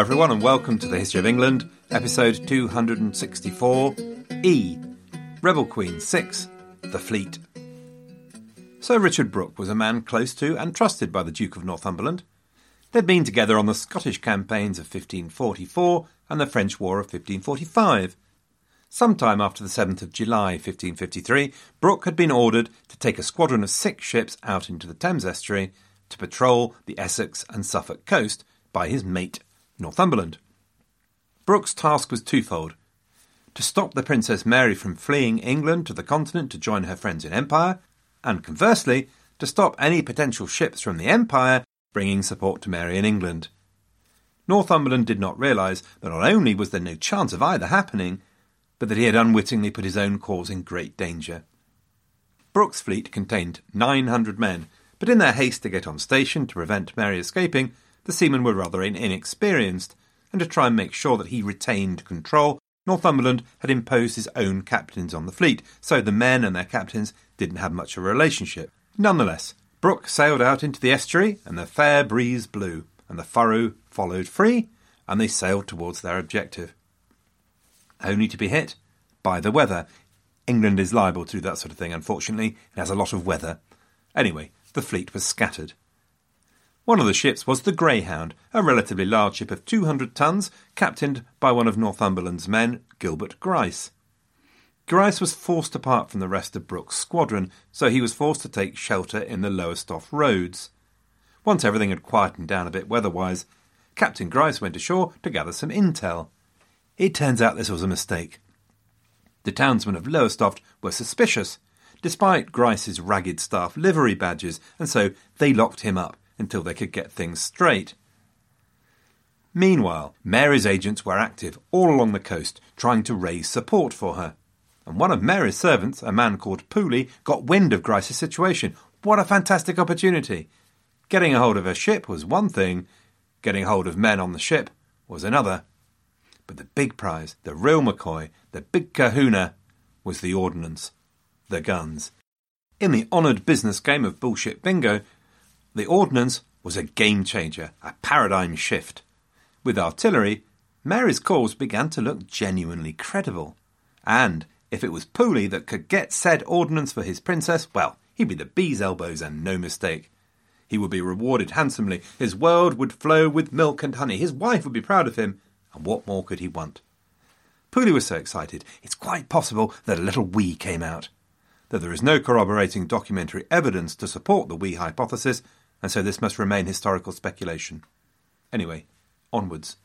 Hello, everyone, and welcome to the History of England, episode 264 E. Rebel Queen 6 The Fleet. Sir Richard Brooke was a man close to and trusted by the Duke of Northumberland. They'd been together on the Scottish campaigns of 1544 and the French War of 1545. Sometime after the 7th of July 1553, Brooke had been ordered to take a squadron of six ships out into the Thames estuary to patrol the Essex and Suffolk coast by his mate Northumberland. Brooke's task was twofold to stop the Princess Mary from fleeing England to the continent to join her friends in Empire, and conversely, to stop any potential ships from the Empire bringing support to Mary in England. Northumberland did not realise that not only was there no chance of either happening, but that he had unwittingly put his own cause in great danger. Brooke's fleet contained 900 men, but in their haste to get on station to prevent Mary escaping, the seamen were rather inexperienced, and to try and make sure that he retained control, Northumberland had imposed his own captains on the fleet, so the men and their captains didn't have much of a relationship. Nonetheless, Brooke sailed out into the estuary, and the fair breeze blew, and the furrow followed free, and they sailed towards their objective. Only to be hit by the weather. England is liable to do that sort of thing, unfortunately. It has a lot of weather. Anyway, the fleet was scattered. One of the ships was the Greyhound, a relatively large ship of 200 tons, captained by one of Northumberland's men, Gilbert Grice. Grice was forced apart from the rest of Brooke's squadron, so he was forced to take shelter in the Lowestoft roads. Once everything had quietened down a bit weather-wise, Captain Grice went ashore to gather some intel. It turns out this was a mistake. The townsmen of Lowestoft were suspicious, despite Grice's ragged staff livery badges, and so they locked him up until they could get things straight. Meanwhile, Mary's agents were active all along the coast, trying to raise support for her. And one of Mary's servants, a man called Pooley, got wind of Grice's situation. What a fantastic opportunity! Getting a hold of a ship was one thing, getting hold of men on the ship was another. But the big prize, the real McCoy, the big kahuna, was the ordnance, the guns. In the honoured business game of bullshit bingo, the ordnance was a game changer, a paradigm shift. With artillery, Mary's cause began to look genuinely credible. And if it was Pooley that could get said ordnance for his princess, well, he'd be the bee's elbows and no mistake. He would be rewarded handsomely, his world would flow with milk and honey, his wife would be proud of him, and what more could he want? Pooley was so excited, it's quite possible that a little wee came out. that there is no corroborating documentary evidence to support the we hypothesis, and so this must remain historical speculation. Anyway, onwards.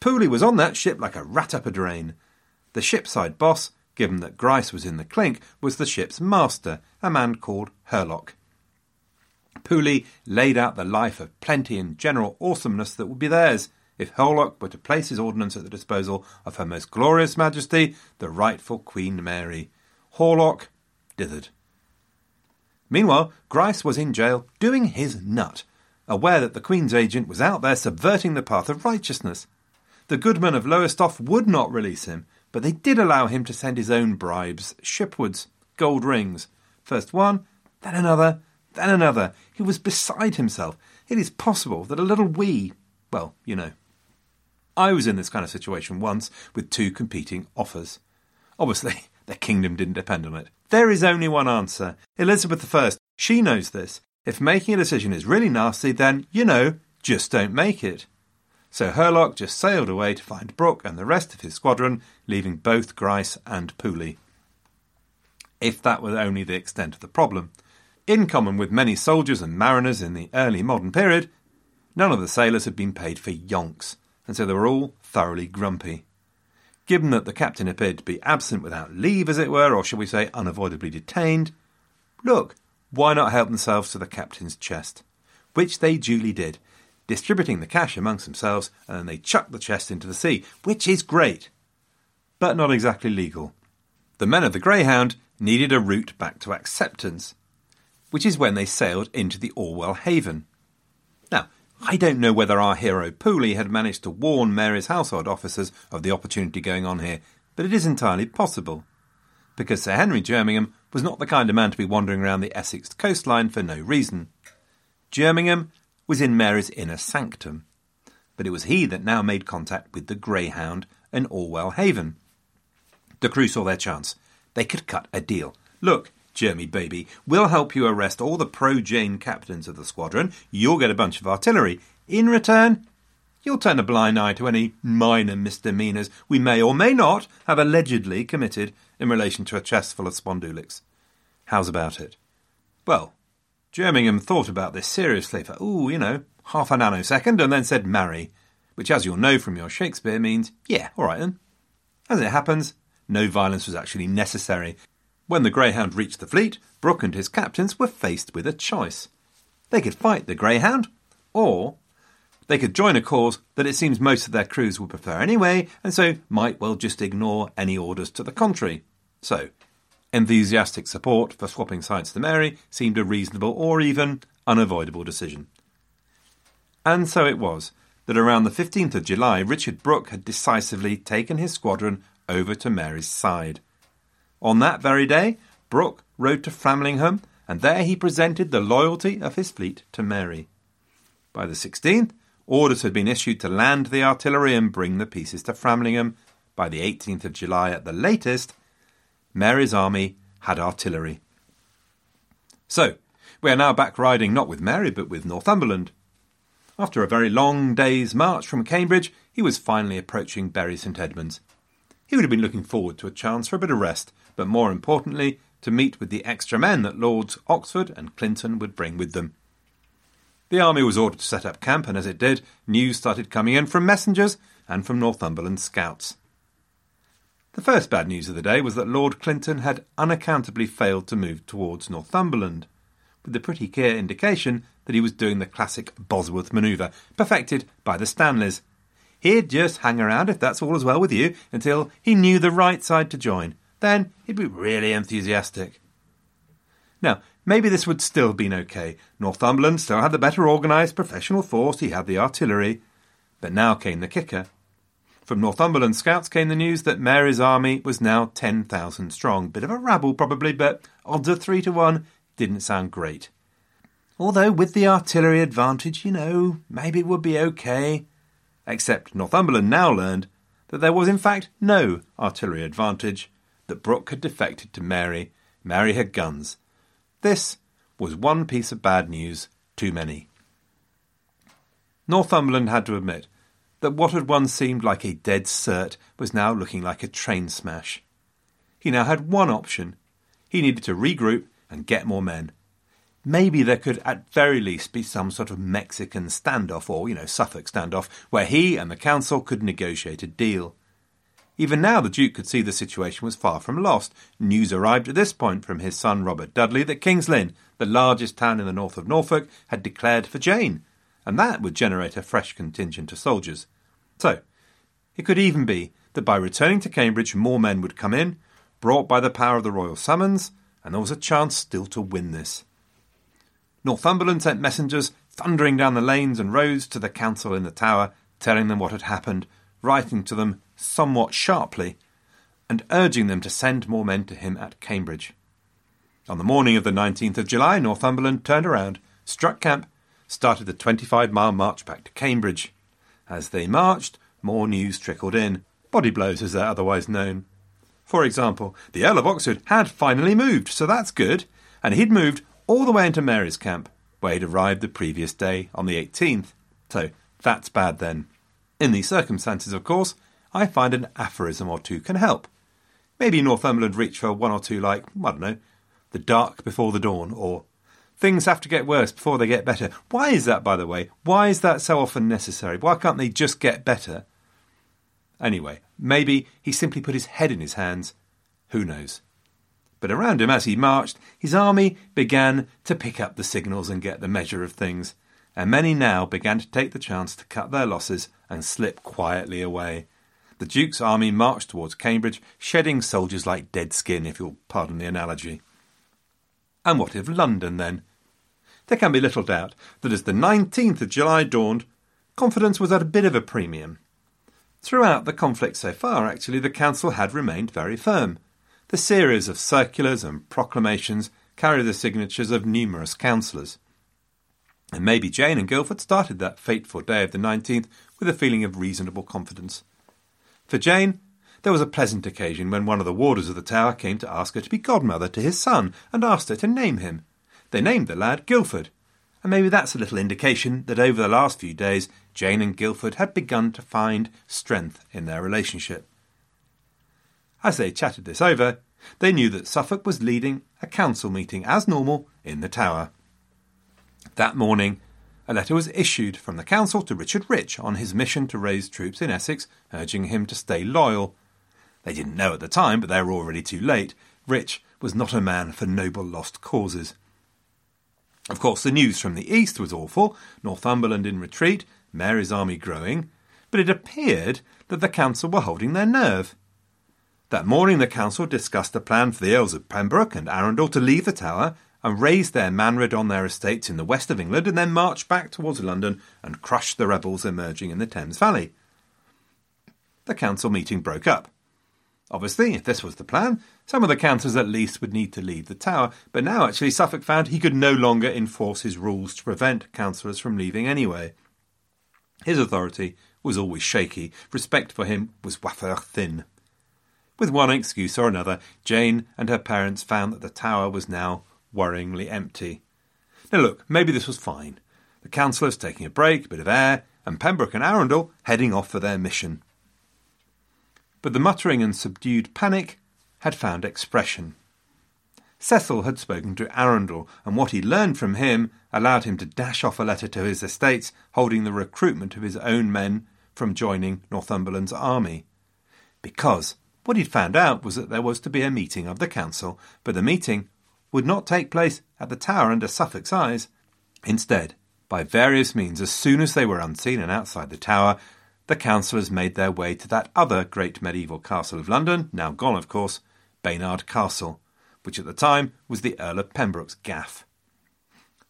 Pooley was on that ship like a rat up a drain. The shipside boss, given that Grice was in the clink, was the ship's master, a man called Herlock. Pooley laid out the life of plenty and general awesomeness that would be theirs if Herlock were to place his ordnance at the disposal of Her Most Glorious Majesty, the rightful Queen Mary. Horlock dithered. Meanwhile, Grice was in jail doing his nut, aware that the Queen's agent was out there subverting the path of righteousness. The goodman of Lowestoft would not release him, but they did allow him to send his own bribes, shipwards, gold rings. First one, then another, then another. He was beside himself. It is possible that a little wee, well, you know. I was in this kind of situation once with two competing offers. Obviously, their kingdom didn't depend on it. There is only one answer. Elizabeth I, she knows this. If making a decision is really nasty, then, you know, just don't make it. So Herlock just sailed away to find Brooke and the rest of his squadron, leaving both Grice and Pooley. If that were only the extent of the problem. In common with many soldiers and mariners in the early modern period, none of the sailors had been paid for yonks, and so they were all thoroughly grumpy. Given that the captain appeared to be absent without leave, as it were, or shall we say unavoidably detained, look, why not help themselves to the captain's chest? Which they duly did, distributing the cash amongst themselves, and then they chucked the chest into the sea, which is great, but not exactly legal. The men of the Greyhound needed a route back to acceptance, which is when they sailed into the Orwell Haven. I don't know whether our hero Pooley had managed to warn Mary's household officers of the opportunity going on here, but it is entirely possible. Because Sir Henry Jermingham was not the kind of man to be wandering around the Essex coastline for no reason. Jermingham was in Mary's inner sanctum, but it was he that now made contact with the Greyhound and Orwell Haven. The crew saw their chance. They could cut a deal. Look, Jeremy baby, we'll help you arrest all the pro Jane captains of the squadron. You'll get a bunch of artillery. In return, you'll turn a blind eye to any minor misdemeanours we may or may not have allegedly committed in relation to a chest full of spondulics. How's about it? Well, Jermingham thought about this seriously for, ooh, you know, half a nanosecond and then said marry, which, as you'll know from your Shakespeare, means, yeah, all right then. As it happens, no violence was actually necessary. When the Greyhound reached the fleet, Brooke and his captains were faced with a choice. They could fight the Greyhound, or they could join a cause that it seems most of their crews would prefer anyway, and so might well just ignore any orders to the contrary. So, Enthusiastic support for swapping sides to Mary seemed a reasonable or even unavoidable decision. And so it was that around the 15th of July, Richard Brooke had decisively taken his squadron over to Mary's side. On that very day, Brooke rode to Framlingham, and there he presented the loyalty of his fleet to Mary. By the 16th, orders had been issued to land the artillery and bring the pieces to Framlingham. By the 18th of July at the latest, Mary's army had artillery. So, we are now back riding not with Mary but with Northumberland. After a very long day's march from Cambridge, he was finally approaching Bury St Edmunds. He would have been looking forward to a chance for a bit of rest, but more importantly, to meet with the extra men that Lords Oxford and Clinton would bring with them. The army was ordered to set up camp, and as it did, news started coming in from messengers and from Northumberland scouts. The first bad news of the day was that Lord Clinton had unaccountably failed to move towards Northumberland, with the pretty clear indication that he was doing the classic Bosworth manoeuvre, perfected by the Stanleys. He'd just hang around, if that's all as well with you, until he knew the right side to join. Then he'd be really enthusiastic. Now, maybe this would still been okay. Northumberland still had the better organised professional force, he had the artillery. But now came the kicker. From Northumberland scouts came the news that Mary's army was now 10,000 strong. Bit of a rabble, probably, but odds of three to one didn't sound great. Although, with the artillery advantage, you know, maybe it would be okay. Except Northumberland now learned that there was, in fact, no artillery advantage, that Brooke had defected to Mary. Mary had guns. This was one piece of bad news too many. Northumberland had to admit that what had once seemed like a dead cert was now looking like a train smash. He now had one option. he needed to regroup and get more men. Maybe there could at very least be some sort of Mexican standoff or, you know, Suffolk standoff where he and the council could negotiate a deal. Even now, the Duke could see the situation was far from lost. News arrived at this point from his son Robert Dudley that King's Lynn, the largest town in the north of Norfolk, had declared for Jane, and that would generate a fresh contingent of soldiers. So, it could even be that by returning to Cambridge, more men would come in, brought by the power of the royal summons, and there was a chance still to win this. Northumberland sent messengers thundering down the lanes and roads to the council in the Tower, telling them what had happened, writing to them somewhat sharply, and urging them to send more men to him at Cambridge. On the morning of the 19th of July, Northumberland turned around, struck camp, started the 25 mile march back to Cambridge. As they marched, more news trickled in, body blows as they're otherwise known. For example, the Earl of Oxford had finally moved, so that's good, and he'd moved all the way into Mary's camp, where he'd arrived the previous day on the 18th. So that's bad then. In these circumstances, of course, I find an aphorism or two can help. Maybe Northumberland reach for one or two like, I don't know, the dark before the dawn, or things have to get worse before they get better. Why is that, by the way? Why is that so often necessary? Why can't they just get better? Anyway, maybe he simply put his head in his hands. Who knows? But around him as he marched, his army began to pick up the signals and get the measure of things, and many now began to take the chance to cut their losses and slip quietly away. The Duke's army marched towards Cambridge, shedding soldiers like dead skin, if you'll pardon the analogy. And what of London, then? There can be little doubt that as the 19th of July dawned, confidence was at a bit of a premium. Throughout the conflict so far, actually, the Council had remained very firm. The series of circulars and proclamations carry the signatures of numerous councillors. And maybe Jane and Guildford started that fateful day of the 19th with a feeling of reasonable confidence. For Jane, there was a pleasant occasion when one of the warders of the tower came to ask her to be godmother to his son and asked her to name him. They named the lad Guildford, and maybe that's a little indication that over the last few days Jane and Guildford had begun to find strength in their relationship. As they chatted this over, they knew that Suffolk was leading a council meeting as normal in the Tower. That morning, a letter was issued from the council to Richard Rich on his mission to raise troops in Essex, urging him to stay loyal. They didn't know at the time, but they were already too late. Rich was not a man for noble lost causes. Of course, the news from the east was awful Northumberland in retreat, Mary's army growing, but it appeared that the council were holding their nerve. That morning, the council discussed a plan for the Earls of Pembroke and Arundel to leave the Tower and raise their manred on their estates in the west of England and then march back towards London and crush the rebels emerging in the Thames Valley. The council meeting broke up. Obviously, if this was the plan, some of the councillors at least would need to leave the tower, but now actually Suffolk found he could no longer enforce his rules to prevent councillors from leaving anyway. His authority was always shaky, respect for him was wafer thin. With one excuse or another, Jane and her parents found that the tower was now worryingly empty. Now look, maybe this was fine. The councillors taking a break, a bit of air, and Pembroke and Arundel heading off for their mission. But the muttering and subdued panic had found expression. Cecil had spoken to Arundel, and what he learned from him allowed him to dash off a letter to his estates holding the recruitment of his own men from joining Northumberland's army. Because what he'd found out was that there was to be a meeting of the council, but the meeting would not take place at the tower under Suffolk's eyes. Instead, by various means, as soon as they were unseen and outside the tower, the councillors made their way to that other great medieval castle of London, now gone, of course, Baynard Castle, which at the time was the Earl of Pembroke's gaff.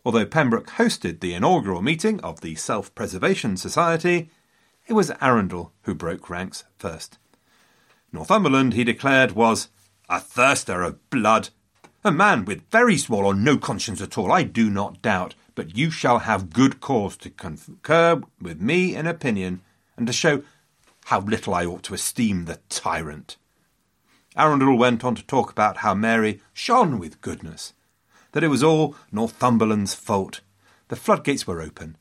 Although Pembroke hosted the inaugural meeting of the Self Preservation Society, it was Arundel who broke ranks first. Northumberland, he declared, was a thirster of blood, a man with very small or no conscience at all, I do not doubt, but you shall have good cause to concur with me in opinion and to show how little I ought to esteem the tyrant. Arundel went on to talk about how Mary shone with goodness, that it was all Northumberland's fault. The floodgates were open.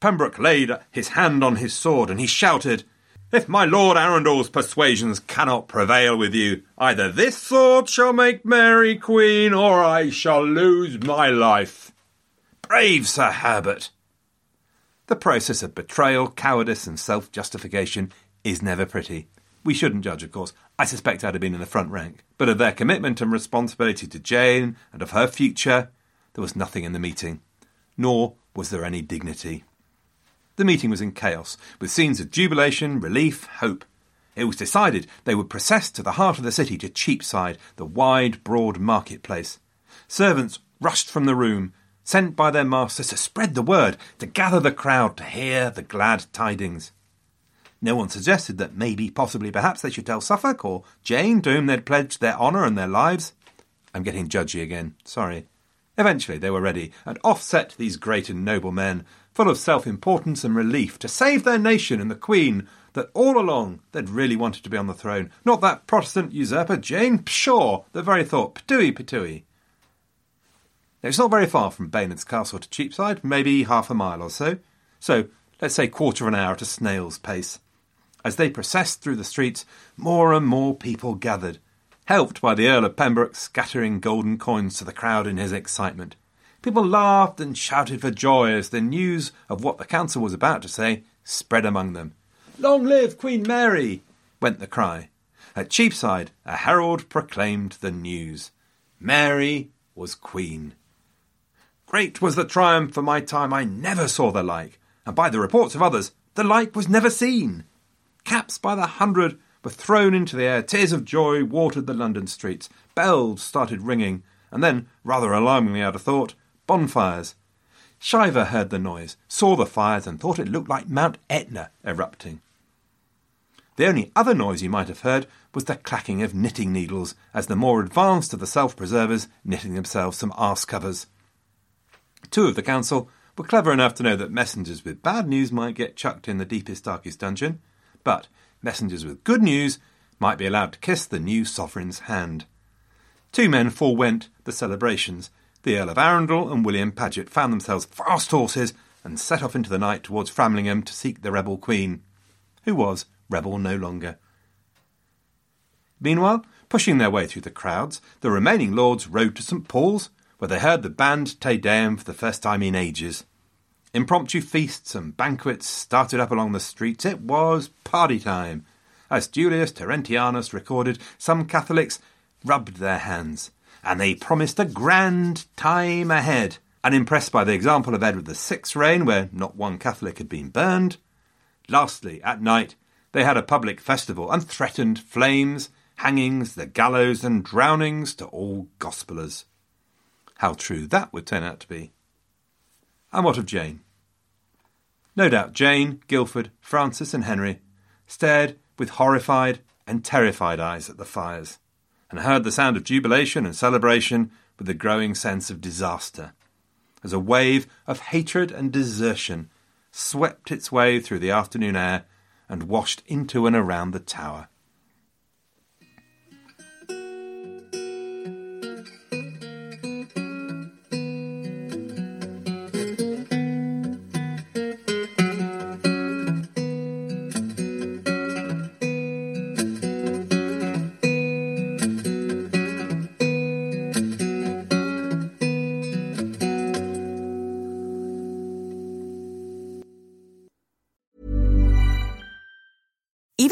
Pembroke laid his hand on his sword and he shouted, If my Lord Arundel's persuasions cannot prevail with you, either this sword shall make Mary queen, or I shall lose my life. Brave Sir Herbert! The process of betrayal, cowardice, and self justification is never pretty. We shouldn't judge, of course. I suspect I'd have been in the front rank. But of their commitment and responsibility to Jane and of her future, there was nothing in the meeting. Nor was there any dignity. The meeting was in chaos, with scenes of jubilation, relief, hope. It was decided they would process to the heart of the city to Cheapside, the wide, broad marketplace. Servants rushed from the room, sent by their masters to spread the word, to gather the crowd to hear the glad tidings. No one suggested that maybe, possibly, perhaps they should tell Suffolk or Jane, to whom they'd pledged their honour and their lives. I'm getting judgy again, sorry. Eventually they were ready, and off set these great and noble men, full of self importance and relief, to save their nation and the Queen that all along they'd really wanted to be on the throne. Not that Protestant usurper, Jane, pshaw, the very thought, patooey patooey. It's not very far from Baynard's Castle to Cheapside, maybe half a mile or so. So, let's say quarter of an hour at a snail's pace. As they processed through the streets, more and more people gathered, helped by the Earl of Pembroke scattering golden coins to the crowd in his excitement. People laughed and shouted for joy as the news of what the council was about to say spread among them. Long live Queen Mary! went the cry. At Cheapside, a herald proclaimed the news. Mary was queen. Great was the triumph for my time, I never saw the like, and by the reports of others, the like was never seen. Caps by the hundred were thrown into the air, tears of joy watered the London streets, bells started ringing, and then, rather alarmingly out of thought, bonfires. Shiver heard the noise, saw the fires, and thought it looked like Mount Etna erupting. The only other noise you might have heard was the clacking of knitting needles as the more advanced of the self preservers knitting themselves some arse covers. Two of the council were clever enough to know that messengers with bad news might get chucked in the deepest, darkest dungeon, but messengers with good news might be allowed to kiss the new sovereign's hand. Two men forewent the celebrations. The Earl of Arundel and William Paget found themselves fast horses and set off into the night towards Framlingham to seek the rebel queen, who was rebel no longer. Meanwhile, pushing their way through the crowds, the remaining lords rode to St Paul's, where they heard the banned Te Deum for the first time in ages. Impromptu feasts and banquets started up along the streets. It was party time. As Julius Terentianus recorded, some Catholics rubbed their hands, and they promised a grand time ahead. Unimpressed by the example of Edward VI's reign, where not one Catholic had been burned. Lastly, at night, they had a public festival and threatened flames, hangings, the gallows, and drownings to all gospellers. How true that would turn out to be. And what of Jane? No doubt Jane, Guildford, Francis, and Henry stared with horrified and terrified eyes at the fires, and heard the sound of jubilation and celebration with a growing sense of disaster, as a wave of hatred and desertion swept its way through the afternoon air and washed into and around the tower.